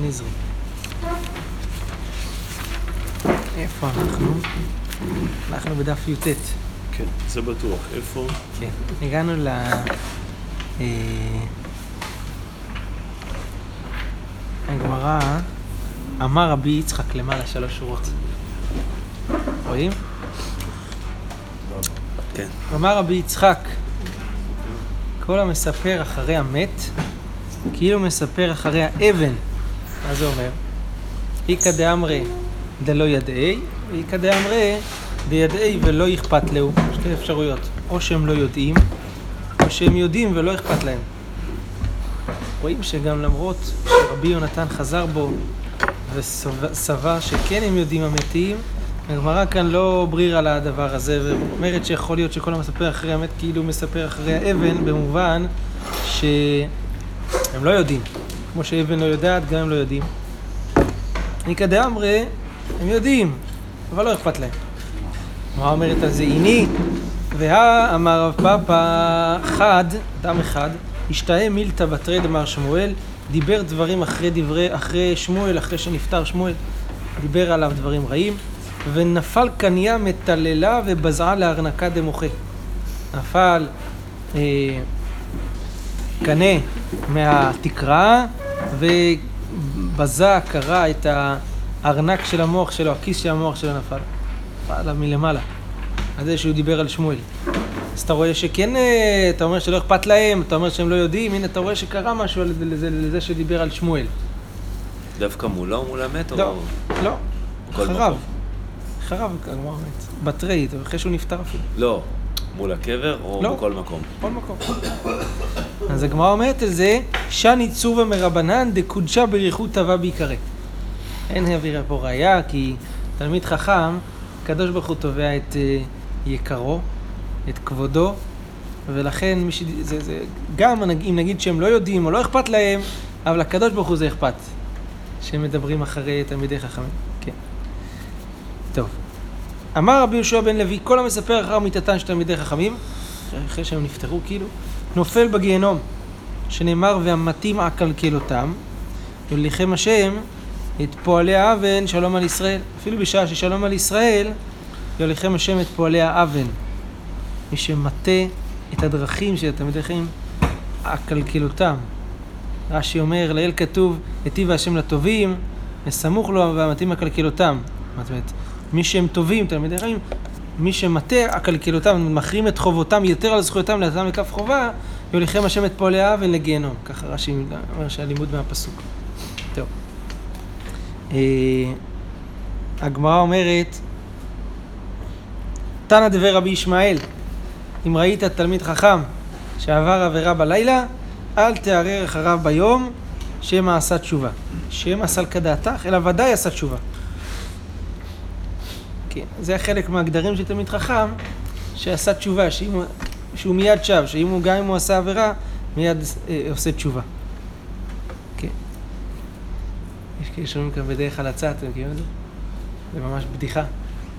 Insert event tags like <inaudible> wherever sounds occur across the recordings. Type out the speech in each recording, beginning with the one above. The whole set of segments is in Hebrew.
נזרי. איפה אנחנו? אנחנו בדף י"ט. כן, זה בטוח. איפה? כן. הגענו ל... אה, הגמרא, אמר רבי יצחק למעלה שלוש שורות. רואים? כן. אמר רבי יצחק, כל המספר אחרי המת, כאילו מספר אחרי האבן. מה זה אומר? איכא דאמרי דלא ידעי, ואיכא דאמרי דידעי ולא אכפת להו. שתי אפשרויות. או שהם לא יודעים, או שהם יודעים ולא אכפת להם. רואים שגם למרות שרבי יונתן חזר בו וסבר שכן הם יודעים המתים, הגמרא כאן לא בריר על הדבר הזה, ואומרת שיכול להיות שכל המספר אחרי המת כאילו מספר אחרי האבן, במובן שהם לא יודעים. כמו שאבן לא יודעת, גם הם לא יודעים. איכא דאמרי, הם יודעים, אבל לא אכפת להם. מה אומרת על זה? הנה, והא אמר רב פאפא חד, אדם אחד, השתאה מילתא בתרי דמר שמואל, דיבר דברים אחרי דברי, אחרי שמואל, אחרי שנפטר שמואל, דיבר עליו דברים רעים, ונפל קניה מטללה ובזעה לארנקה דמוחה. נפל אה, קנה מהתקרה ובזה, קרע את הארנק של המוח שלו, הכיס של המוח שלו נפל. נפל עליו מלמעלה. על זה שהוא דיבר על שמואל. אז אתה רואה שכן, אה, אתה אומר שלא אכפת להם, אתה אומר שהם לא יודעים, הנה אתה רואה שקרה משהו לזה, לזה שדיבר על שמואל. דווקא מולו מול המת? לא, או... לא, בכל אחריו. אחריו, הגמרא אומרת. בתרי, אחרי שהוא נפטר אפילו. לא. מול הקבר או לא. בכל מקום? בכל מקום. אז הגמרא אומרת על זה, שני צובה מרבנן דקודשה בריחוד טבע בעיקרי. אין העבירה פה ראייה, כי תלמיד חכם, הקדוש ברוך הוא תובע את אה, יקרו, את כבודו, ולכן מי ש... זה, זה, גם אם נגיד שהם לא יודעים או לא אכפת להם, אבל לקדוש ברוך הוא זה אכפת, שהם מדברים אחרי תלמידי חכמים. כן. טוב. אמר רבי יהושע בן לוי, כל המספר אחר מיתתן של תלמידי חכמים, אחרי שהם נפטרו כאילו, נופל בגיהנום, שנאמר והמתים אקלקלותם, יוליכם השם את פועלי האוון שלום על ישראל. אפילו בשעה ששלום על ישראל, יוליכם השם את פועלי האוון. מי שמטה את הדרכים של התלמידי חכמים, אקלקלותם. רש"י אומר, לאל כתוב, היטיב השם לטובים, וסמוך לו והמתים אקלקלותם. זאת אומרת, מי שהם טובים, תלמידי חכמים, מי שמטה אקלקלותם, מחרים את חובותם יותר על זכויותם לאדם לכף חובה, יוליכם השם את פועלי האוון לגיהנום. ככה רש"י אומר שהלימוד מהפסוק. טוב. אה, הגמרא אומרת, תנא דבר רבי ישמעאל, אם ראית תלמיד חכם שעבר עבירה בלילה, אל תערער אחריו ביום, שמא עשה תשובה. שמא עשה כדעתך, אלא ודאי עשה תשובה. כן, זה חלק מהגדרים של תלמיד חכם, שעשה תשובה, שאם הוא, שהוא מיד שב, שאם הוא, גם אם הוא עשה עבירה, מיד אה, עושה תשובה. כן. יש כאלה שאומרים כאן בדרך הלצה, אתם מכירים את זה? זה ממש בדיחה,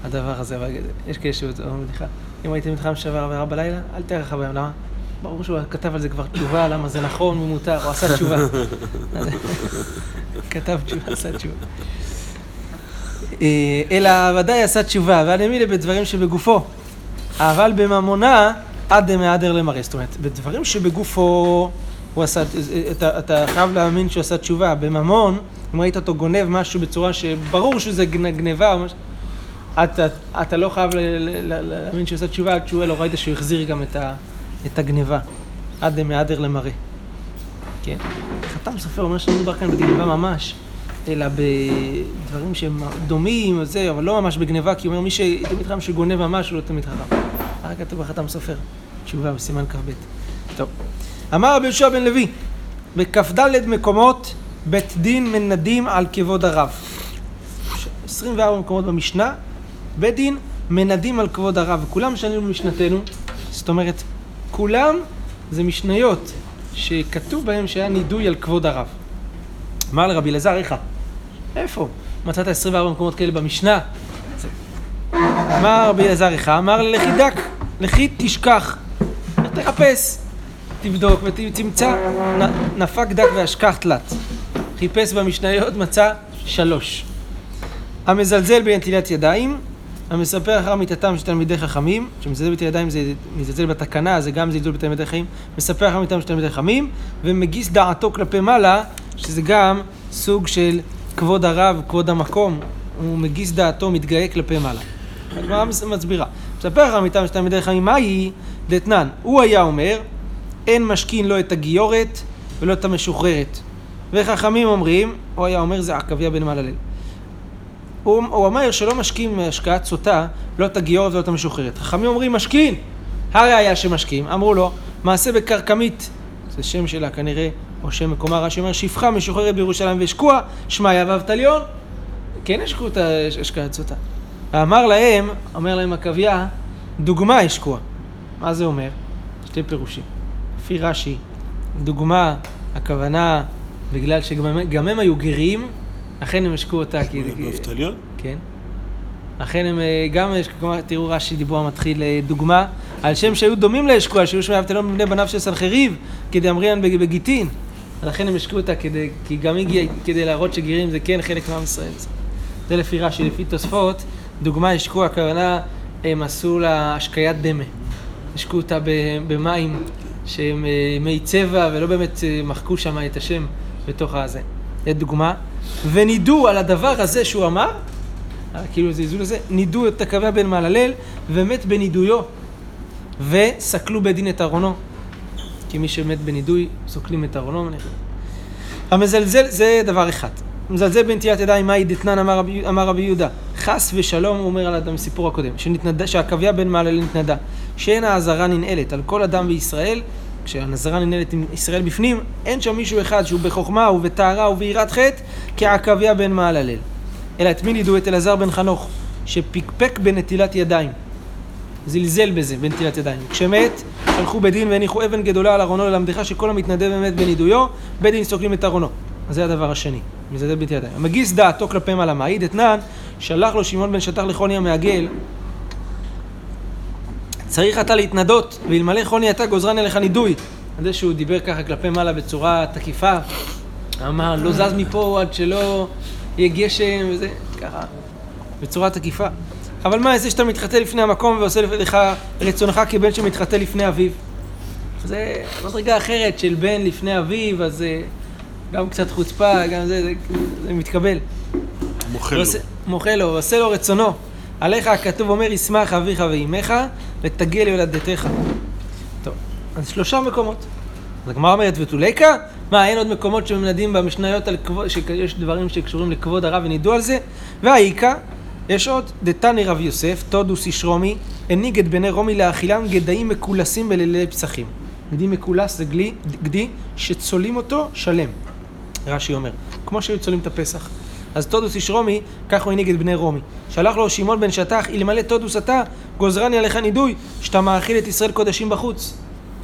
הדבר הזה, אבל יש כאלה שאומרים בדיחה. אם הייתם מתחם שעבר עבירה בלילה, אל תערך בהם, למה? ברור שהוא כתב על זה כבר תשובה, למה זה נכון ומותר, הוא עשה תשובה. <laughs> <laughs> כתב תשובה, עשה תשובה. אה, אלא ודאי עשה תשובה, והנמילה בדברים שבגופו. אבל בממונה, עד דמהדר למראה. זאת אומרת, בדברים שבגופו הוא עשה, אתה, אתה חייב להאמין שהוא עשה תשובה. בממון, אם ראית אותו גונב משהו בצורה שברור שזה משהו, אתה, אתה לא חייב להאמין שהוא עשה תשובה עד שהוא לא ראית שהוא החזיר גם את, ה, את הגניבה. עד דמהדר למראה. כן. חתם סופר אומר שלא מדובר כאן בגניבה ממש. אלא בדברים שהם דומים, וזה, אבל לא ממש בגניבה, כי הוא אומר מי שתלמיד חכם שגונב ממש הוא לא תלמיד חכם. אחר כך כתוב בחתם סופר, תשובה בסימן כ"ב. טוב. אמר רבי יהושע בן לוי, בכ"ד מקומות בית דין מנדים על כבוד הרב. 24 מקומות במשנה, בית דין מנדים על כבוד הרב, וכולם משנים במשנתנו, זאת אומרת, כולם זה משניות שכתוב בהם שהיה נידוי על כבוד הרב. אמר לרבי אלעזר, איך? איפה? מצאת 24 מקומות כאלה במשנה? אמר רבי אלעזר, איך? אמר לכי דק, לכי תשכח, תחפש, תבדוק ותמצא, נפק דק ואשכח תלת. חיפש במשניות, מצא שלוש. המזלזל בנטילת ידיים, המספר אחר מיתתם של תלמידי חכמים, שמזלזל בנטילת ידיים זה מזלזל בתקנה, זה גם זלזול בתלמידי חכמים, מספר אחר מיתתם של תלמידי חכמים, ומגיס דעתו כלפי מעלה, שזה גם סוג של כבוד הרב, כבוד המקום, הוא מגיס דעתו, מתגאה כלפי מעלה. הגמרא מסבירה. מספר אחר מיתתם של תלמידי חכמים, מהי דתנן? הוא היה אומר, אין משכין לא את הגיורת ולא את המשוחררת. וחכמים אומרים, הוא היה אומר זה עקביה בן מעללל. הוא, הוא אומר שלא משקים השקעת סוטה, לא את הגיורת ולא את המשוחררת. חכמים אומרים משכין, הראיה שמשקים, אמרו לו, מעשה בכרכמית, זה שם שלה כנראה, או שם מקומה רש"י אומר, שפחה משוחררת בירושלים ושקוע, שמעיה ואבטליון, כן השקעו את השקעת סוטה. ואמר להם, אומר להם עקביה, דוגמה השקוע. מה זה אומר? שתי פירושים. לפי רש"י, דוגמה, הכוונה, בגלל שגם הם היו גרים, לכן הם השקו אותה. כי... באבטליון? כן. לכן הם אה, גם, כלומר, תראו רש"י דיבור המתחיל אה, דוגמה, על שם שהיו דומים לאשקוע, שהיו שמי אבטליון מבני בניו של סנחריב, כדי אמריאן בגיטין. לכן הם השקו אותה כדי, כי גם הגיע כדי להראות שגרים זה כן חלק מעם ישראל. זה לפי רש"י, לפי תוספות, דוגמה השקו, הכוונה, הם עשו לה השקיית דמה. השקו אותה במים שהם אה, מי צבע ולא באמת אה, מחקו שם את השם בתוך הזה. זה דוגמה. ונידו על הדבר הזה שהוא אמר, אה, כאילו זה איזון לזה, נידו את הקווה בן מעללל ומת בנידויו וסקלו בדין את ארונו. כי מי שמת בנידוי, סוקלים את ארונו. המזלזל זה דבר אחד. מזלזל בנטיית ידיים, מהי דתנן אמר, אמר רבי יהודה. חס ושלום, הוא אומר על אדם בסיפור הקודם, שהקוויה בן מעללי נתנדה, שאין האזהרה ננעלת על כל אדם בישראל, כשהנזרה ננעלת עם ישראל בפנים, אין שם מישהו אחד שהוא בחוכמה ובטהרה וביראת חטא, כעקביה בן מעללל. אלא את מי לידו? את אלעזר בן חנוך, שפקפק בנטילת ידיים. זלזל בזה, בנטילת ידיים. כשמת, הלכו בדין והניחו אבן גדולה על ארונו ללמדך שכל המתנדב באמת בנידויו, בית דין סוקלים את ארונו. אז זה הדבר השני, מזלזל בלתי ידיים. המגיס דעתו כלפי מעלה, מעיד אתנן, שלח לו שמעון בן שטח לחוני המעגל, צריך אתה להתנדות, ואלמלא חוני אתה גוזרני עליך נידוי. על זה שהוא דיבר ככה כלפי מעלה בצורה תקיפה, אמר, לא זז מפה עד שלא יהיה גשם וזה, ככה, בצורה תקיפה. אבל מה, זה שאתה מתחטא לפני המקום ועושה לך רצונך כבן שמתחטא לפני אביו. זה מדרגה אחרת של בן לפני אביו, אז גם קצת חוצפה, גם זה, זה, זה מתקבל. מוחה לו. מוחה לו, עושה לו רצונו. עליך הכתוב אומר, ישמח אביך ואימך, ותגל יולדתך. טוב, אז שלושה מקומות. אז הגמרא אומרת, ותולקה? מה, אין עוד מקומות שמנדים במשניות על כבוד, שיש דברים שקשורים לכבוד הרב ונידו על זה? והאיכה, יש עוד, דתני רב יוסף, תודוס איש רומי, הנהיג את בני רומי לאכילם גדיים מקולסים בלילי פסחים. גדי מקולס זה גלי, גדי שצולים אותו שלם. רש"י אומר, כמו שהיו צולים את הפסח. אז תודוס איש רומי, כך הוא הנהיג את בני רומי. שלח לו שמעון בן שטח, אלמלא תודוס אתה, גוזרני עליך נידוי, שאתה מאכיל את ישראל קודשים בחוץ.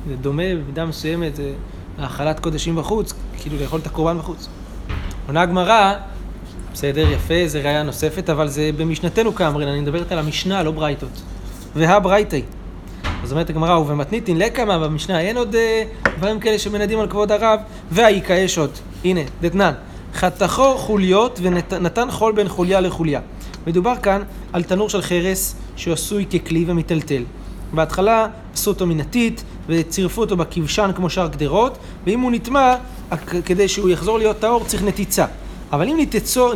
זה דומה במידה מסוימת, זה האכלת קודשים בחוץ, כאילו לאכול את הקורבן בחוץ. עונה הגמרא, בסדר, יפה, זה ראייה נוספת, אבל זה במשנתנו כאמרין, אני מדברת על המשנה, לא ברייתות. והברייתי. אז אומרת הגמרא, ובמתניתין לקמה במשנה, אין עוד אה, דברים כאלה שמנדים על כבוד הרב, והאיכה יש עוד. הנה, דתנן. חתכו חוליות ונתן חול בין חוליה לחוליה. מדובר כאן על תנור של חרס שעשוי ככלי ומיטלטל. בהתחלה עשו אותו מנתית וצירפו אותו בכבשן כמו שאר גדרות, ואם הוא נטמע, כדי שהוא יחזור להיות טהור צריך נתיצה. אבל אם נתצור,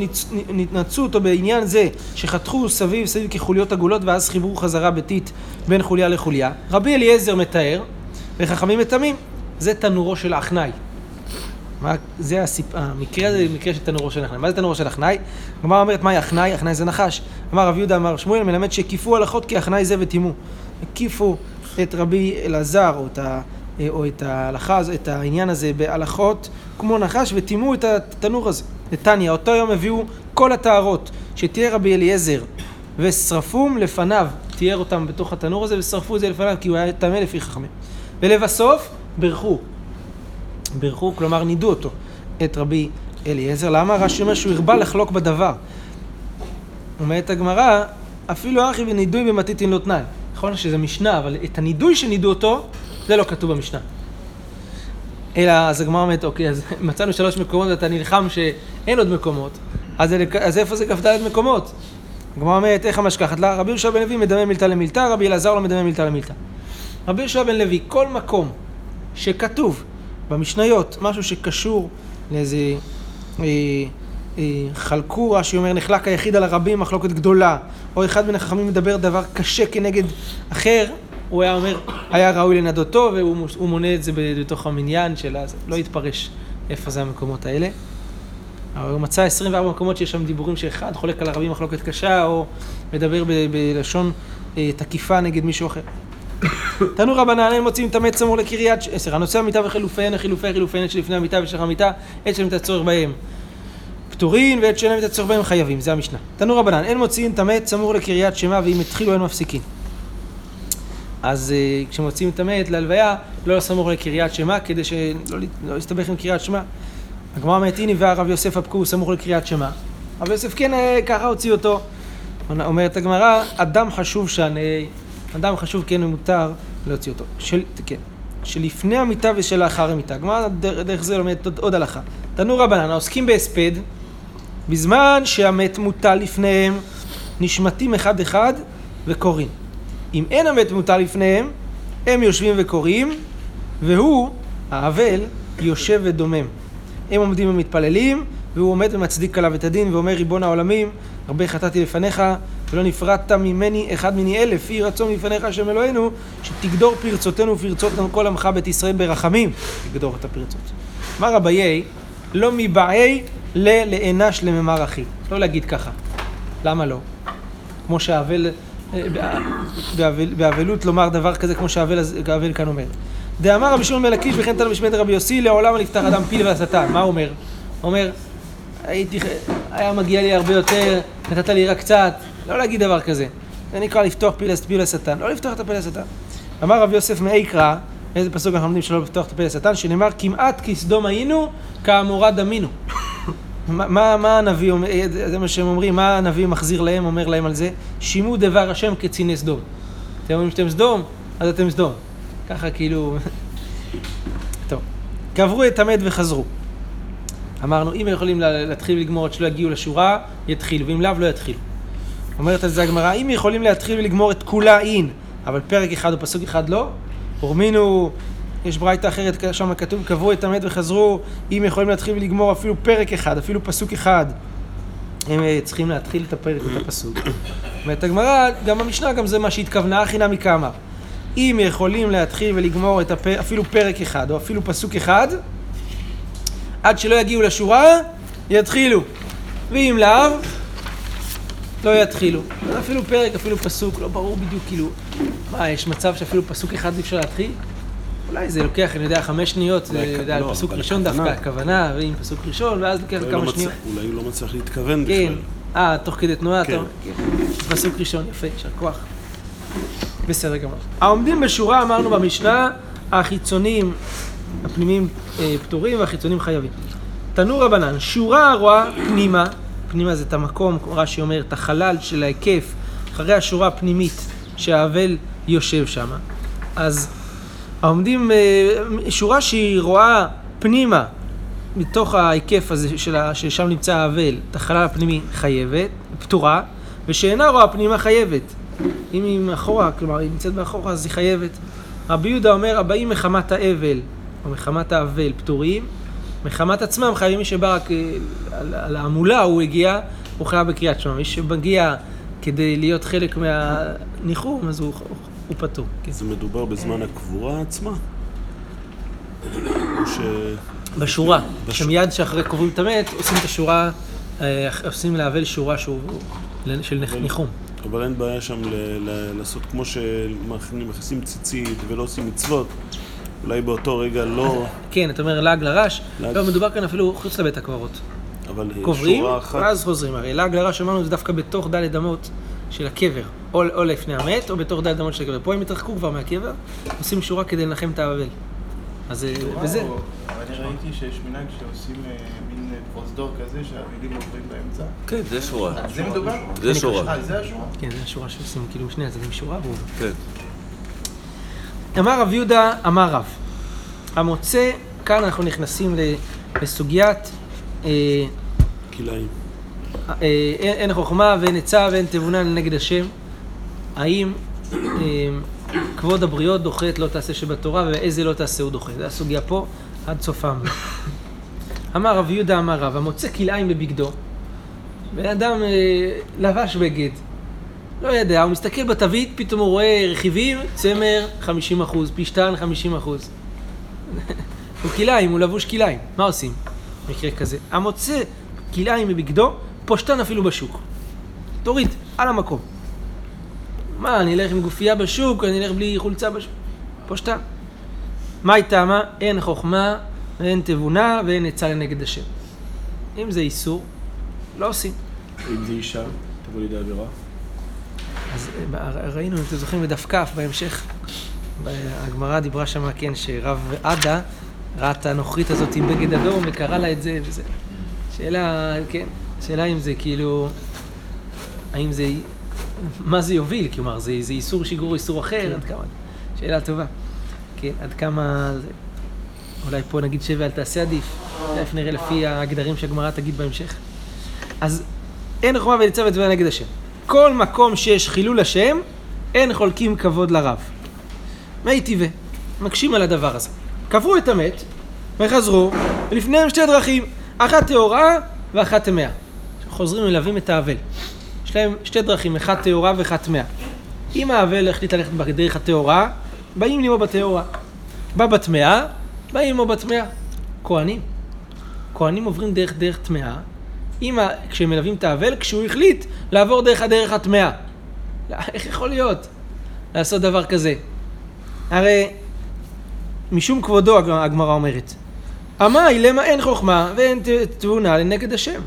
נתנצו אותו בעניין זה שחתכו סביב סביב כחוליות עגולות ואז חיברו חזרה ביתית בין חוליה לחוליה, רבי אליעזר מתאר וחכמים מטמאים, זה תנורו של אחנאי. מה, זה הסיפ... המקרה הזה מקרה של תנורו של אחנאי. מה זה תנורו של אחנאי? הגמרא אומרת, מהי אחנאי? אחנאי זה נחש. אמר רב יהודה אמר שמואל מלמד שהקיפו הלכות כי אחנאי זה וטימו. הקיפו את רבי אלעזר, או את, ה... או את ההלכה, את העניין הזה בהלכות כמו נחש, וטימו את התנור הזה. נתניה, אותו יום הביאו כל הטהרות שתיאר רבי אליעזר, ושרפום לפניו, תיאר אותם בתוך התנור הזה, ושרפו את זה לפניו, כי הוא היה טמא לפי חכמים. ולבסוף, ברכו. בירכו, כלומר נידו אותו, את רבי אליעזר. למה? רש"י אומר שהוא הרבה לחלוק בדבר. אומרת הגמרא, אפילו אחי ונידוי במתיתין לא תנאי. נכון שזה משנה, אבל את הנידוי שנידו אותו, זה לא כתוב במשנה. אלא, אז הגמרא אומרת, אוקיי, אז <laughs> מצאנו שלוש מקומות ואתה נלחם שאין עוד מקומות, אז, אז איפה זה כ"ד מקומות? הגמרא אומרת, איך המשכחת לה? רבי יהושע בן לוי מדמה מילתא למילתא, רבי אלעזר לא מדמה מילתא למילתא. רבי יהושע בן לוי, כל מקום שכתוב במשניות משהו שקשור לאיזה אה, אה, רש"י אומר, נחלק היחיד על הרבים, מחלוקת גדולה, או אחד מן החכמים מדבר דבר קשה כנגד אחר, הוא היה אומר, היה ראוי לנדותו, והוא מונה את זה בתוך המניין של הזה, לא יתפרש איפה זה המקומות האלה. אבל הוא מצא 24 מקומות שיש שם דיבורים שאחד חולק על הרבים מחלוקת קשה, או מדבר בלשון אה, תקיפה נגד מישהו אחר. תנו רבנן, אין מוצאים טמא צמור לקריית, ש- סליחה, נושא המיטה וחילופיהן, חילופי חילופיהן, את שלפני המיטה ושל המיטה, את שלהם את הצורך בהם. פטורין ואת שלהם את הצורך בהם חייבים, זה המשנה. תנו רבנן, אין מוציאים טמא צמור לקריית שמע ואם התחילו אין מפסיקים. אז אה, כשמוציאים טמא להלוויה, לא סמוך לקריית שמע, כדי שלא לא להסתבך עם קריית שמע. הגמרא אומרת, הנה והרב יוסף אבקו סמוך לקריית שמע. רב יוסף כן, אה, ככה הוציא אותו. אומרת הגמרא, אדם חשוב שאני, אדם חשוב כן מותר להוציא אותו. של, כן. שלפני המיטה ושלאחר המיטה. הגמרא דרך, דרך זה לומדת עוד, עוד הלכה. תנו רבנן, העוסקים בהספד, בזמן שהמת מוטל לפניהם, נשמטים אחד אחד וקוראים. אם אין המת מוטל לפניהם, הם יושבים וקוראים, והוא, האבל, יושב ודומם. הם עומדים ומתפללים, והוא עומד ומצדיק עליו את הדין, ואומר ריבון העולמים, הרבה חטאתי לפניך, ולא נפרדת ממני אחד מני אלף, יהי רצון מפניך השם אלוהינו, שתגדור פרצותינו ופרצות כל עמך בית ישראל ברחמים, תגדור את הפרצות. אמר אביי, לא מבעי ללאנש לממר אחי. לא להגיד ככה. למה לא? כמו שהאבל, באבלות לומר דבר כזה כמו שהאבל כאן אומר. דאמר רבי שמעון בן לקיש וכן תנא בשמי רבי יוסי לעולם לא יפתח אדם פיל והשטן. מה הוא אומר? אומר, הייתי, היה מגיע לי הרבה יותר, נתת לי רק קצת. לא להגיד דבר כזה. זה נקרא לפתוח פיל לשטן. לא לפתוח את הפה לשטן. אמר רבי יוסף מאיקרא, איזה פסוק אנחנו לומדים שלא לפתוח את הפה לשטן, שנאמר כמעט כסדום היינו, כעמורה דמינו. מה, מה, מה הנביא אומר, אה, זה מה שהם אומרים, מה הנביא מחזיר להם, אומר להם על זה? שימו דבר השם כציני סדום. אתם אומרים שאתם סדום, אז אתם סדום. ככה כאילו... <laughs> טוב. קברו את המת וחזרו. אמרנו, אם יכולים לה- להתחיל ולגמור עד שלא יגיעו לשורה, יתחילו, ואם לאו, לא יתחילו. אומרת על זה הגמרא, אם יכולים להתחיל ולגמור את כולה אין, אבל פרק אחד או פסוק אחד לא, הורמינו, יש ברייתא אחרת, שם כתוב, קברו את המת וחזרו, אם יכולים להתחיל ולגמור אפילו פרק אחד, אפילו פסוק אחד, הם אה, צריכים להתחיל את הפרק ואת הפסוק. אומרת הגמרא, גם במשנה, גם זה מה שהתכוונה, הכי נמי כאמר. אם יכולים להתחיל ולגמור את הפ... אפילו פרק אחד, או אפילו פסוק אחד, עד שלא יגיעו לשורה, יתחילו. ואם לאו, לא יתחילו. אפילו פרק, אפילו פסוק, לא ברור בדיוק, כאילו, מה, יש מצב שאפילו פסוק אחד אי אפשר להתחיל? אולי זה לוקח, אני יודע, חמש שניות, זה, אתה יודע, לא, פסוק ראשון. דווקא, הכוונה, ואם פסוק ראשון, ואז לוקח אולי לא כמה שניות. אולי הוא לא מצליח להתכוון כן, בכלל. אה, תוך כדי תנועה, אתה כן. כן. פסוק ראשון, יפה, יישר כוח. בסדר גמור. העומדים בשורה, אמרנו במשנה, החיצונים, הפנימיים אה, פטורים והחיצונים חייבים. תנו רבנן, שורה הרואה פנימה, פנימה זה את המקום, כמו רש"י אומר, את החלל של ההיקף, אחרי השורה הפנימית שהאבל יושב שם. אז העומדים, אה, שורה שהיא רואה פנימה מתוך ההיקף הזה של ה- ששם נמצא האבל, את החלל הפנימי חייבת, פטורה, ושאינה רואה פנימה חייבת. אם היא מאחורה, כלומר היא נמצאת מאחורה אז היא חייבת. רבי יהודה אומר, הבאים מחמת האבל, או מחמת האבל, פטורים, מחמת עצמם חייבים מי שבא רק על, על ההמולה, הוא הגיע, הוא חייב בקריאת שמע. מי שמגיע כדי להיות חלק מהניחום, אז הוא, הוא פטור. כן. זה מדובר בזמן הקבורה עצמה? או ש... בשורה, בש- שמיד שאחרי קובעים את המת, עושים את השורה, אה, עושים לאבל שורה שהוא של נכ- ניחום. אבל אין בעיה שם ל- ל- לעשות כמו שמכניסים ציצית ולא עושים מצוות. אולי באותו רגע לא, כן, אתה אומר לעג לרש, לעג. לא, מדובר כאן אפילו חוץ לבית הקברות. אבל קוברים, שורה אחת. ואז חוזרים. הרי לעג לרש אמרנו זה דווקא בתוך דלת אמות של הקבר, או, או לפני המת, או בתוך דלת אמות של הקבר. פה הם התרחקו כבר מהקבר, עושים שורה כדי לנחם את האבל. אז אה, וזה, אני ראיתי שיש מנהג שעושים אה, מין אה, פרוזדור כזה שהמילים עוברים באמצע. כן, זה שורה. זה מדובר? זה שורה. אה, זה השורה? כן, זה השורה שעושים כאילו משני הצדדים שורה, והוא... כן. אמר רב יהודה, אמר רב, המוצא כאן אנחנו נכנסים לסוגיית כלאיים. אין, אין חוכמה ואין עצה ואין תבונה נגד השם. האם אה, כבוד הבריות דוחה את לא תעשה שבתורה ואיזה לא תעשה הוא דוחה? זו הסוגיה פה עד סופם. אמר רב יהודה אמר רב, המוצא כלאיים בבגדו, בן אדם אה, לבש בגד, לא יודע, הוא מסתכל בתווית, פתאום הוא רואה רכיבים, צמר 50 אחוז, פשטן 50 אחוז. <laughs> הוא כלאיים, הוא לבוש כלאיים, מה עושים במקרה כזה? המוצא כלאיים בבגדו, פושטן אפילו בשוק. תוריד, על המקום. מה, אני אלך עם גופייה בשוק, אני אלך בלי חולצה בשוק? פושטן. מה היא טעמה? אין חוכמה, ואין תבונה, ואין עצה לנגד השם. אם זה איסור, לא עושים. אם זה אישה, תבוא לידי עבירה. אז אה, ראינו, אם אתם זוכרים, בדף כ' בהמשך, הגמרא דיברה שם, כן, שרב עדה ראה את הנוכרית הזאת עם בגד אדום וקרא לה את זה וזה. שאלה, כן, שאלה אם זה כאילו, האם זה, מה זה יוביל? כלומר, זה, זה איסור שיגור איסור אחר, עד כמה, שאלה טובה. כן, עד כמה, אולי פה נגיד שווה אל תעשה עדיף, תכף נראה לפי ההגדרים שהגמרא תגיד בהמשך. אז אין חומה וניצב ותביעה נגד השם. כל מקום שיש חילול השם, אין חולקים כבוד לרב. מי טבעי, מקשים על הדבר הזה. קברו את המת, וחזרו, ולפניהם שתי דרכים, אחת טהורה ואחת טמאה. חוזרים ומלווים את האבל. יש להם שתי דרכים, אחת טהורה ואחת טמאה. אם האבל החליט ללכת בדרך הטהורה, באים עמו בטהורה. בא בטמאה, באים עמו בטמאה. כהנים. כהנים עוברים דרך דרך טמאה, ה... כשהם מלווים את האבל, כשהוא החליט לעבור דרך הדרך הטמאה. <laughs> איך יכול להיות לעשות דבר כזה? הרי משום כבודו, הג- הגמרא אומרת, עמאי למה אין חוכמה ואין תבונה לנגד השם.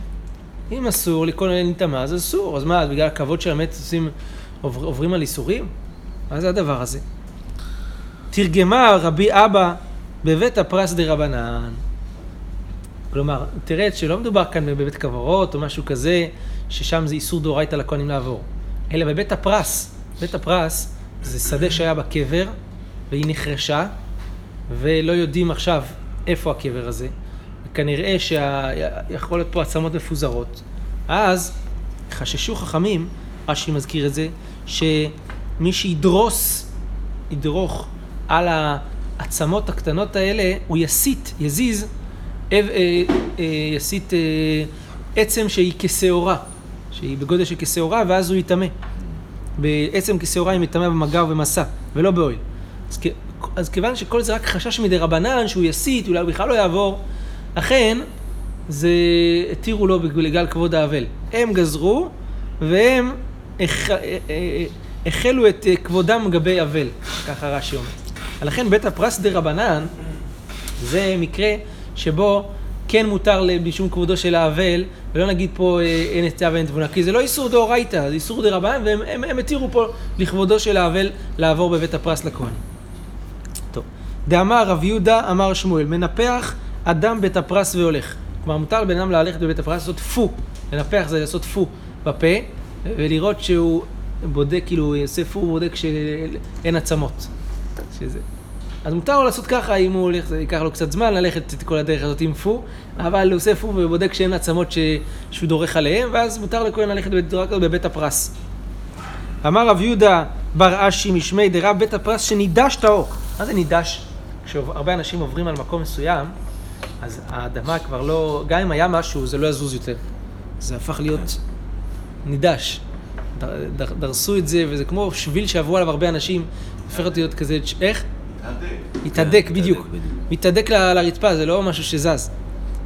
אם אסור לכל אלה נטמא, אז אסור. אז מה, בגלל הכבוד של המת עושים, עובר, עוברים על איסורים? מה זה הדבר הזה? תרגמה רבי אבא בבית הפרס דה רבנן. כלומר, תראה שלא מדובר כאן בבית קברות או משהו כזה, ששם זה איסור דאורייתא לכהנים לעבור, אלא בבית הפרס. בית הפרס זה שדה שהיה בקבר, והיא נחרשה, ולא יודעים עכשיו איפה הקבר הזה. כנראה שיכול להיות פה עצמות מפוזרות. אז חששו חכמים, רש"י מזכיר את זה, שמי שידרוס, ידרוך על העצמות הקטנות האלה, הוא יסיט, יזיז, אב, אה, אה, יסיט אה, עצם שהיא כשעורה, שהיא בגודל של כשעורה, ואז הוא יטמא. בעצם כשעורה היא מטמא במגע ובמסע, ולא באוהל. אז, אז כיוון שכל זה רק חשש מדי רבנן, שהוא יסיט, אולי הוא בכלל לא יעבור, לכן זה התירו לו בגלל כבוד האבל. הם גזרו, והם הח- אה, אה, החלו את אה, כבודם לגבי אבל, ככה רש"י אומר. לכן בית הפרס דה רבנן זה מקרה שבו כן מותר משום כבודו של האבל, ולא נגיד פה אה, אין עצה ואין תבונה, כי זה לא איסור דאורייתא, זה איסור דה רבנן, והם הם, הם התירו פה לכבודו של האבל לעבור בבית הפרס לכהן. טוב. דאמר רב יהודה, אמר שמואל, מנפח אדם בית הפרס והולך. כלומר, מותר לבן אדם ללכת בבית הפרס לעשות פו. לנפח זה לעשות פו בפה, ולראות שהוא בודק, כאילו, יעשה פו, הוא בודק שאין עצמות. שזה. אז מותר לו לעשות ככה, אם הוא הולך, זה ייקח לו קצת זמן ללכת את כל הדרך הזאת עם פו, אבל הוא עושה פו ובודק שאין עצמות ש... שהוא דורך עליהם, ואז מותר לכהן ללכת בצורה כזאת בבית הפרס. אמר רב יהודה בר אשי משמי דרב בית הפרס שנידש טהור. מה זה נידש? כשהרבה אנשים עוברים על מקום מסוים, אז האדמה כבר לא, גם אם היה משהו, זה לא יזוז יותר. זה הפך להיות נידש. דר, דר, דרסו את זה, וזה כמו שביל שעברו עליו הרבה אנשים, הופך להיות כזה, איך? מתהדק, בדיוק. מתהדק ל- לרצפה, זה לא משהו שזז.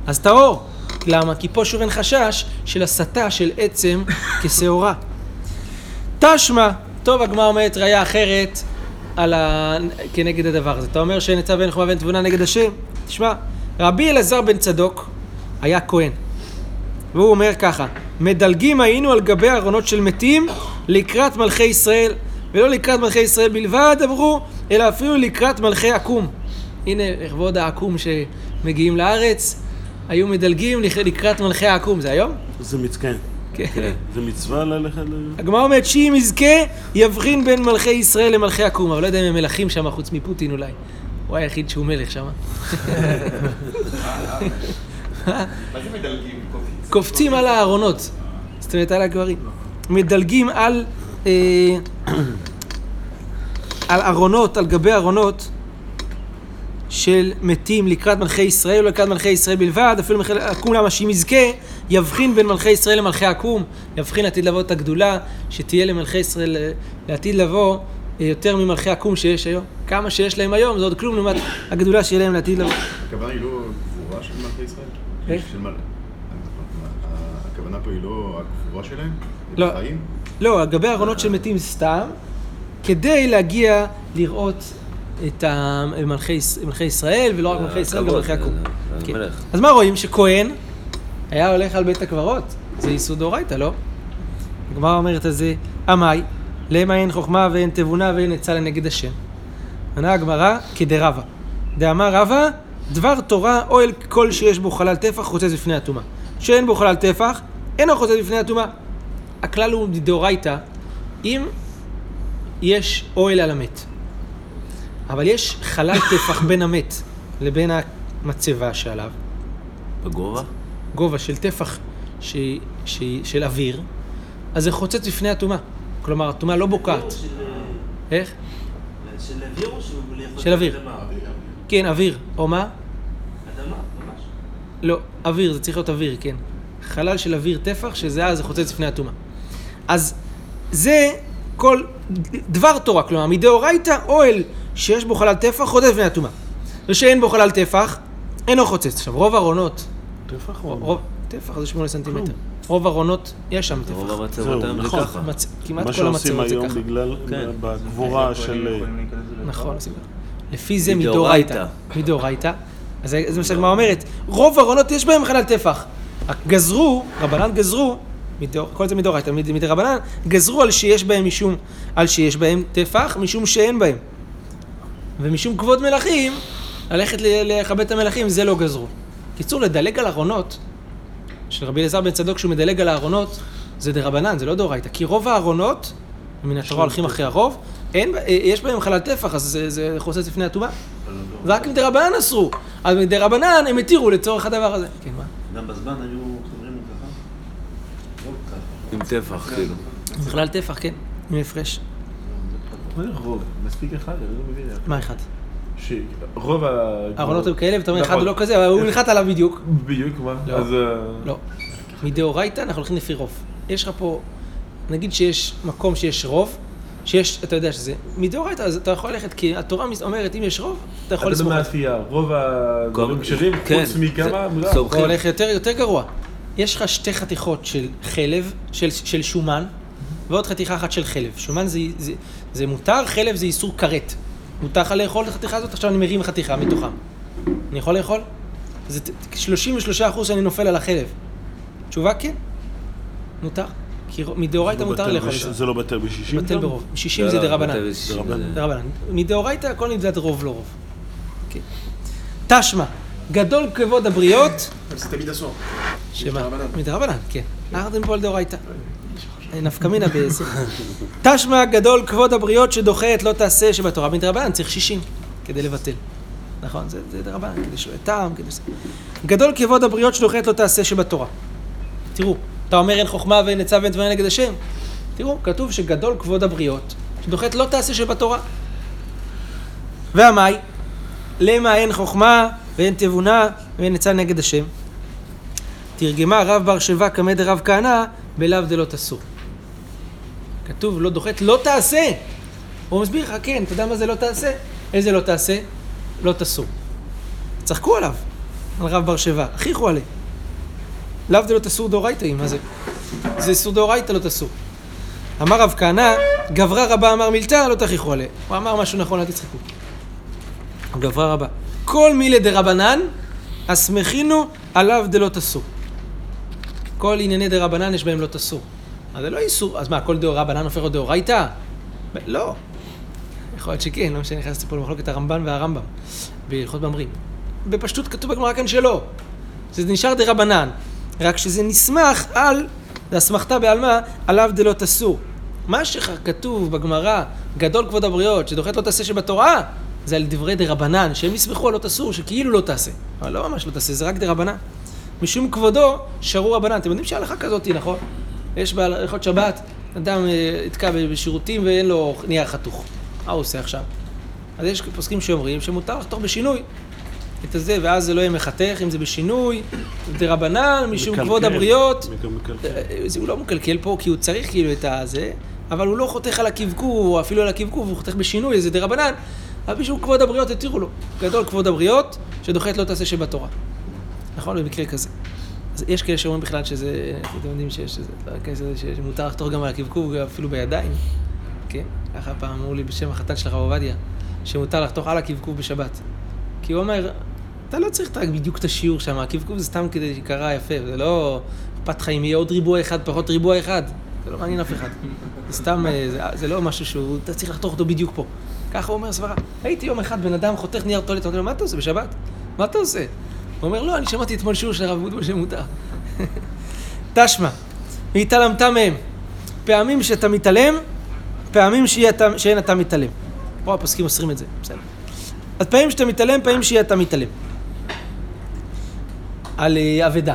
אז טהור. למה? כי פה שוב אין חשש של הסתה של עצם <laughs> כשעורה. תשמע, טוב, הגמרא אומרת ראיה אחרת על ה... כנגד הדבר הזה. אתה אומר שאין עצה ואין חומה ואין תבונה נגד השם? תשמע, רבי אלעזר בן צדוק היה כהן. והוא אומר ככה, מדלגים היינו על גבי ארונות של מתים לקראת מלכי ישראל, ולא לקראת מלכי ישראל בלבד, אמרו, אלא אפילו לקראת מלכי עקום. הנה, לכבוד העקום שמגיעים לארץ, היו מדלגים לק- לקראת מלכי העקום. זה היום? זה מצקן. כן. זה מצווה ללכת ל... הגמרא אומרת שאם יזכה, יבחין בין מלכי ישראל למלכי עקום. אבל לא יודע אם הם מלכים שם חוץ מפוטין אולי. הוא היחיד שהוא מלך שם. מה זה מדלגים? קופצים? על הארונות. זאת אומרת, על הגברים. מדלגים על... אה, על ארונות, על גבי ארונות של מתים לקראת מלכי ישראל, לא לקראת מלכי ישראל בלבד, אפילו מלכי עקום למה שאם יזכה, יבחין בין מלכי ישראל למלכי עקום, יבחין לעתיד לבוא את הגדולה, שתהיה למלכי ישראל אה, לעתיד לבוא אה, יותר ממלכי עקום שיש היום. כמה שיש להם היום, זה עוד כלום לעומת הגדולה שיהיה להם לעתיד לבוא. הכוונה היא לא גבורה של מלכי ישראל? מל- הכוונה פה היא לא הגבורה שלהם? לא. לא, על גבי ארונות של מתים סתם, כדי להגיע לראות את מלכי, מלכי ישראל, ולא רק מלכי ישראל, גם מלכי זה כן. אז מה רואים? שכהן היה הולך על בית הקברות, זה ייסוד דאורייתא, לא? הגמרא אומרת על זה, עמאי, למה אין חוכמה ואין תבונה ואין עצה לנגד השם. ענה הגמרא כדרבה. דאמר רבא, דבר תורה אוהל כל שיש בו חלל טפח חוצץ בפני הטומאה. שאין בו חלל טפח, אינו חוצץ בפני הטומאה. הכלל הוא דאורייתא, אם יש אוהל על המת, אבל יש חלל טפח בין המת לבין המצבה שעליו, בגובה? גובה של טפח ש... ש... של אוויר, אז זה חוצץ בפני הטומאה. כלומר, הטומאה לא בוקעת. איך? של אוויר או שהוא יכול של אוויר. כן, אוויר. או מה? אדמה, ממש. לא, אוויר, זה צריך להיות אוויר, כן. חלל של אוויר טפח, שזה אז זה חוצץ לפני הטומאה. אז זה כל דבר תורה, כלומר, מדאורייתא אוהל שיש בו חלל טפח חוצץ לפני הטומאה. ושאין בו חלל טפח, אינו חוצץ. עכשיו, רוב הארונות, טפח או... רוב, טפח זה שמונה סנטימטר. רוב הארונות, יש שם רוב טפח. המצבות זהו, היום זה נכון. ככה. כמעט מה כל שעושים המצבות זה היום ככה. בגלל כן. בגבורה של... הכהנים יכולים להיכנס לזה? נכון. לפי זה מדאורייתא. מדאורייתא. אז זה מה שהגמרא אומרת. רוב הארונות יש בהם חלל טפח. רק גזרו, רבנן גזרו, כל זה מדאורייתא, מד- מדי רבנן, גזרו על שיש בהם משום, על שיש בהם טפח, משום שאין בהם. ומשום כבוד מלכים, ללכת ל- לכבד את המלכים, זה לא גזרו. קיצור, לדלג על ארונות, של רבי אלעזר בן צדוק שהוא מדלג על הארונות, זה דרבנן, זה לא דאורייתא. כי רוב הארונות, מן התורה הולכים אחרי הרוב, אין, אה, יש בהם חלל טפח, אז זה, זה חוצץ לפני הטומאה. רק מדרבנן אסרו. אז מדרבנן הם התירו לצורך הדבר הזה. כן, מה? גם בזמן היו ככה? לא ככה. עם טפח, כאילו. חלל טפח, כן, עם הפרש. מה זה רוב? מספיק אחד? אני לא מבין. מה אחד? שרוב ה... הארונות היו כאלה, ואתה אומר אחד נכון. הוא לא כזה, אבל הוא נחת עליו בדיוק. בדיוק, מה? לא. אז... אה, לא. מדאורייתא אנחנו הולכים לפי רוב. יש לך פה, נגיד שיש מקום שיש רוב, שיש, אתה יודע שזה, מדאורייתא, אז אתה יכול ללכת, כי התורה אומרת, אם יש רוב, אתה יכול אתה לסמוך. יודע מה על זה. התפייה? רוב הדברים כשרים, כן. חוץ מכמה? אתה סומכים. הולך יותר, יותר גרוע. יש לך שתי חתיכות של חלב, של, של שומן, ועוד חתיכה אחת של חלב. שומן זה, זה, זה מותר, חלב זה איסור כרת. מותר לך לאכול את החתיכה הזאת? עכשיו אני מרים חתיכה מתוכם. אני יכול לאכול? זה ת- 33 אחוז שאני נופל על החלב. תשובה כן, מותר. כי מדאורייתא זה לא מותר לאכול את זה. זה לא בטל בשישים? בטל גם? ברוב. 60 לא, זה לא, דרבנן. בשישים דרבנן. מדאורייתא הכל נמדד רוב לא רוב. כן. תשמע, גדול כבוד הבריות, זה תמיד אסור. שמה? מדרבנן. כן. אמרתם פה על דאורייתא. נפקא מינה. תשמע גדול כבוד הבריות שדוחה את לא תעשה שבתורה. מדרבנן צריך 60 כדי לבטל. נכון? זה, זה דרבנן, כדי שלא יהיה טעם, כדי ש... גדול כבוד הבריות שדוחה את לא תעשה שבתורה. תראו, אתה אומר אין חוכמה ואין עצה ואין דברים נגד השם. תראו, כתוב שגדול כבוד הבריות שדוחה את לא תעשה שבתורה. והמאי? למה אין חוכמה ואין תבונה ואין עצה נגד השם? תרגמה רב בר שבע קמא דרב כהנא, בלאו דלא תסור. כתוב לא דוחת, לא תעשה. הוא מסביר לך, כן, אתה יודע מה זה לא תעשה? איזה לא תעשה? לא תסור. צחקו עליו, על רב בר שבע, הכיחו עליה. לאו דלא תסור דאורייתא, מה זה? זה איסור דאורייתא לא תסור. אמר רב כהנא, גברה רבה אמר מילתא, לא תכיחו עליה. הוא אמר משהו נכון, אל תצחקו. גברה רבה. כל מילי דרבנן, הסמכינו עליו דלא תסור. כל ענייני דרבנן יש בהם לא תסור. אז זה לא איסור, אז מה, כל דרבנן הופך להיות דאורייתא? ב- לא. יכול להיות שכן, לא משנה, נכנסתי פה למחלוקת הרמב"ן והרמב"ם, בהלכות ממרים. בפשטות כתוב בגמרא כאן שלא. זה נשאר דרבנן, רק שזה נסמך על, זה אסמכתא בעלמא, עליו דלא תסור. מה שכתוב בגמרא, גדול כבוד הבריות, שדוחת לא תעשה שבתורה, זה על דברי דה רבנן, שהם יסמכו על לא תסור, שכאילו לא תעשה. אבל לא ממש לא תעשה, זה רק דה רבנן. משום כבודו, שרו רבנן. אתם יודעים שההלכה כזאת נכון? יש בהלכות שבת, אדם אה, נתקע בשירותים ואין לו נייר חתוך. מה הוא עושה עכשיו? אז יש פוסקים שאומרים שמותר לחתוך בשינוי את הזה, ואז זה לא יהיה מחתך, אם זה בשינוי, דה רבנן, משום. כבוד הבריות. מקלקל. אה, זה הוא לא מקלקל פה, כי הוא צריך כאילו את הזה, אבל הוא לא חותך על הקבקוב, או אפילו על הקבקוב, הוא חותך בשינוי, איזה דה רבנן. אבל משום כבוד הבריות התירו לו. גדול כבוד הבריות, שדוחת לא תעשה שבתורה. נכון? במקרה כזה. אז יש כאלה שאומרים בכלל שזה, אתם יודעים שיש כזה שמותר לחתוך גם על הקבקוב, אפילו בידיים. כן? ככה פעם אמרו לי בשם החתן של הרב עובדיה, שמותר לחתוך על הקבקוב בשבת. כי הוא אומר, אתה לא צריך רק בדיוק את השיעור שם, הקבקוב זה סתם כדי שיקרא יפה, זה לא אכפת לך אם יהיה עוד ריבוע אחד, פחות ריבוע אחד, זה לא מעניין אף אחד. זה סתם, אה, זה, זה לא משהו שהוא, אתה צריך לחתוך אותו בדיוק פה. ככה הוא אומר סברה. הייתי יום אחד, בן אדם חותך נייר טואלט, אמרתי לו, מה אתה עושה בשבת? מה אתה עושה? הוא אומר, לא, אני שמעתי אתמול שיעור של הרב אבוטבול שמותר. תשמע, והתעלמת מהם. פעמים שאתה מתעלם, פעמים שיהיה אתה- שאין אתה מתעלם. פה הפוסקים אוסרים את זה, בסדר. אז פעמים שאתה מתעלם, פעמים שיהיה אתה מתעלם. על אה, אבדה.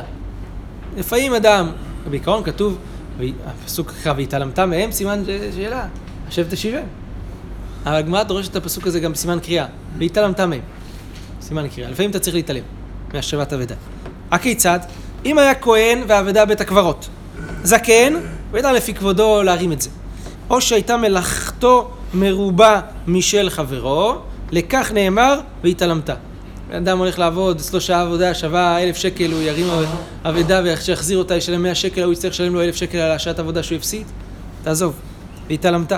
לפעמים אדם, בעיקרון כתוב, הפסוק ככה, והתעלמת מהם, סימן שאלה, השב תשיבם. אבל הגמרא דורשת את הפסוק הזה גם בסימן קריאה, והתעלמת מהם. סימן קריאה. לפעמים אתה צריך להתעלם מהשבת אבדה. הכיצד? אם היה כהן ואבדה בית הקברות, זקן, הוא ידע לפי כבודו להרים את זה. או שהייתה מלאכתו מרובה משל חברו, לכך נאמר, והתעלמת. אדם הולך לעבוד, אצלו שעה עבודה שווה אלף שקל, הוא ירים אבדה ויחזיר אותה, ישלם מאה שקל, הוא יצטרך לשלם לו אלף שקל על השעת עבודה שהוא הפסיד. תעזוב, והתעלמת.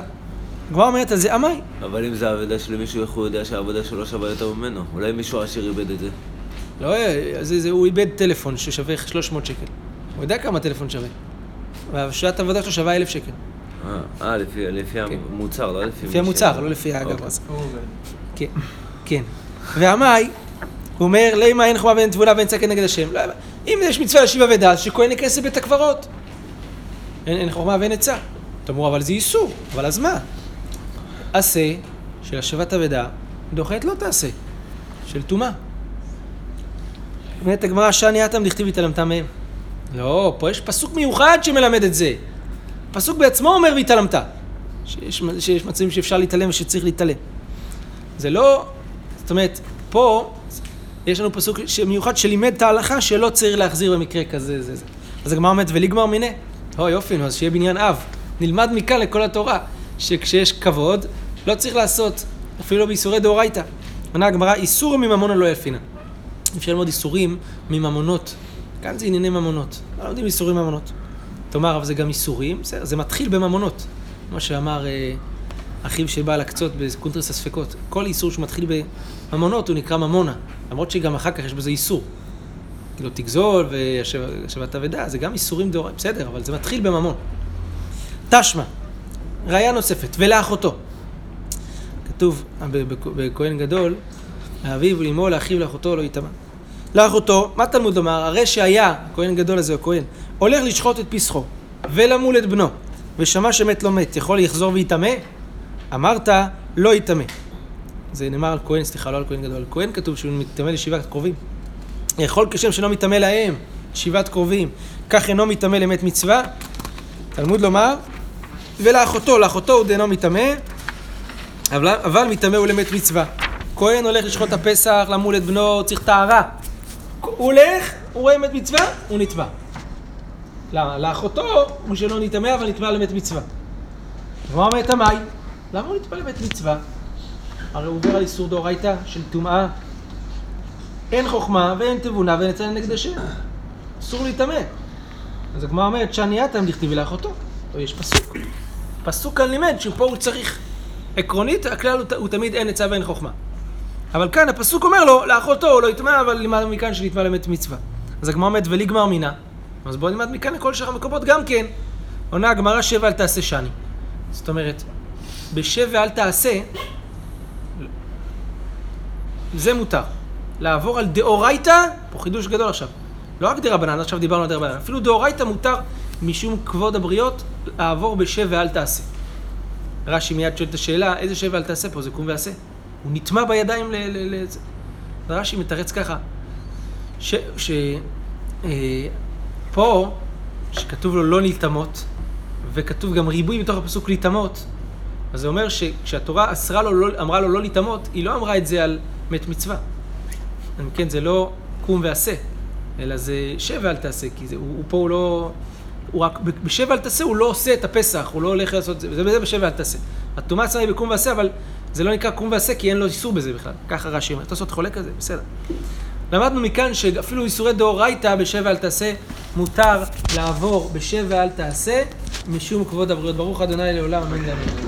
הגמרא אומרת על זה, עמי. אבל אם זה העבודה של מישהו, איך הוא יודע שהעבודה שלו שווה יותר ממנו? אולי מישהו עשיר איבד את זה. לא, זה, זה, הוא איבד טלפון ששווה 300 שקל. הוא יודע כמה טלפון שווה. והשעת העבודה שלו שווה אלף שקל. אה, אה, לפי, לפי המוצר, לא לפי... לפי המוצר, לא לפי האגב. אוקיי. כן, כן. ועמי, הוא אומר, לימה אין חומה ואין תבונה ואין צעקה נגד השם. לא, אם יש מצווה להשיב אבדה, אז שכהן ייכנס לבית הקברות. אין, אין חומה ואין עצה. תאמרו, אבל זה איסור. אבל אז מה? עשה של השבת אבדה, דוחת לא תעשה. של טומאה. אומרת הגמרא, שאני אתם דכתיב התעלמת מהם. לא, פה יש פסוק מיוחד שמלמד את זה. הפסוק בעצמו אומר והתעלמת. שיש, שיש מצבים שאפשר להתעלם ושצריך להתעלם. זה לא, זאת אומרת, פה יש לנו פסוק מיוחד שלימד את ההלכה שלא צריך להחזיר במקרה כזה, זה, זה. אז הגמרא אומרת, וליגמר מיניה. או יופי, נו, אז שיהיה בניין אב. נלמד מכאן לכל התורה, שכשיש כבוד, לא צריך לעשות, אפילו לא באיסורי דאורייתא. עונה הגמרא, איסור מממונה לא ילפינן. אפשר ללמוד איסורים מממונות. כאן זה ענייני ממונות. לא לומדים איסורים ממונות. תאמר, אבל זה גם איסורים, בסדר, זה מתחיל בממונות. מה שאמר אה, אחיו של בעל הקצות בקונטרס הספקות. כל איסור שמתחיל בממונות הוא נקרא ממונה. למרות שגם אחר כך יש בזה איסור. כאילו תגזול והשבת אבדה, זה גם איסורים דאורייתא, בסדר, אבל זה מתחיל בממון. תשמע, ראיה נוספת, ולאחותו. כתוב בכהן גדול, לאביו ולאמו, לאחיו ולאחותו לא יטמע. לאחותו, מה תלמוד לומר? הרי שהיה, הכהן גדול הזה, הכהן, הולך לשחוט את פסחו, ולמול את בנו, ושמע שמת לא מת, יכול לחזור ויטמא? אמרת, לא יטמא. זה נאמר על כהן, סליחה, לא על כהן גדול, על כהן כתוב שהוא מטמא לשבעת קרובים. יכול כשם שאינו מטמא להם, שבעת קרובים, כך אינו מטמא למת מצווה. תלמוד לומר, ולאחותו, לאחותו הוא דאינו מטמא, אבל, אבל מטמא הוא למת מצווה. כהן הולך לשחוט את הפסח, למול את בנו, צריך טהרה. הוא הולך, הוא רואה מת מצווה, הוא. למה? לאחותו הוא שלא נטמא, אבל נתבע למת מצווה. ומה אומרת המאי? למה הוא נתבע למת מצווה? הרי הוא עובר על איסור דאורייתא של טומאה. אין חוכמה ואין תבונה ואין אצלנו נגד השם. אסור להיטמא. אז הגמרא אומרת, שאני אתם דכתיבי לאחותו. או יש פסוק. פסוק כאן לימד שפה הוא צריך. עקרונית, הכלל הוא, הוא תמיד אין עצה ואין חוכמה. אבל כאן הפסוק אומר לו, לאחותו הוא לא יטמע, אבל לימד מכאן שנטמע למת מצווה. אז הגמרא אומרת, וליגמר מינה. אז בואו נלמד מכאן לכל שאר המקומות גם כן. עונה הגמרא שב ואל תעשה שני. זאת אומרת, בשב ואל תעשה, זה מותר. לעבור על דאורייתא, פה חידוש גדול עכשיו. לא רק דרבנן, עכשיו דיברנו על דרבנן, אפילו דאורייתא מותר משום כבוד הבריות לעבור בשב ואל תעשה. רש"י מיד שואל את השאלה, איזה שב ואל תעשה פה? זה קום ועשה. הוא נטמע בידיים ל... ל, ל. רש"י מתרץ ככה, ש... ש אה, פה, שכתוב לו לא להיטמות, וכתוב גם ריבוי בתוך הפסוק להיטמות, אז זה אומר שכשהתורה אסרה לו, לא, אמרה לו לא להיטמות, היא לא אמרה את זה על מת מצווה. אם כן, זה לא קום ועשה, אלא זה שב ואל תעשה, כי זה, הוא, הוא פה הוא לא... הוא רק, בשב ואל תעשה הוא לא עושה את הפסח, הוא לא הולך לעשות את זה, וזה בשב ואל תעשה. הטומאה עצמה היא בקום ועשה, אבל זה לא נקרא קום ועשה כי אין לו איסור בזה בכלל. ככה רש"י אומר, תעשות חולק על זה, בסדר. למדנו מכאן שאפילו איסורי דאורייתא בשב ואל תעשה, מותר לעבור בשב ואל תעשה, משום כבוד הבריות. ברוך ה' לעולם, אמן ואמן.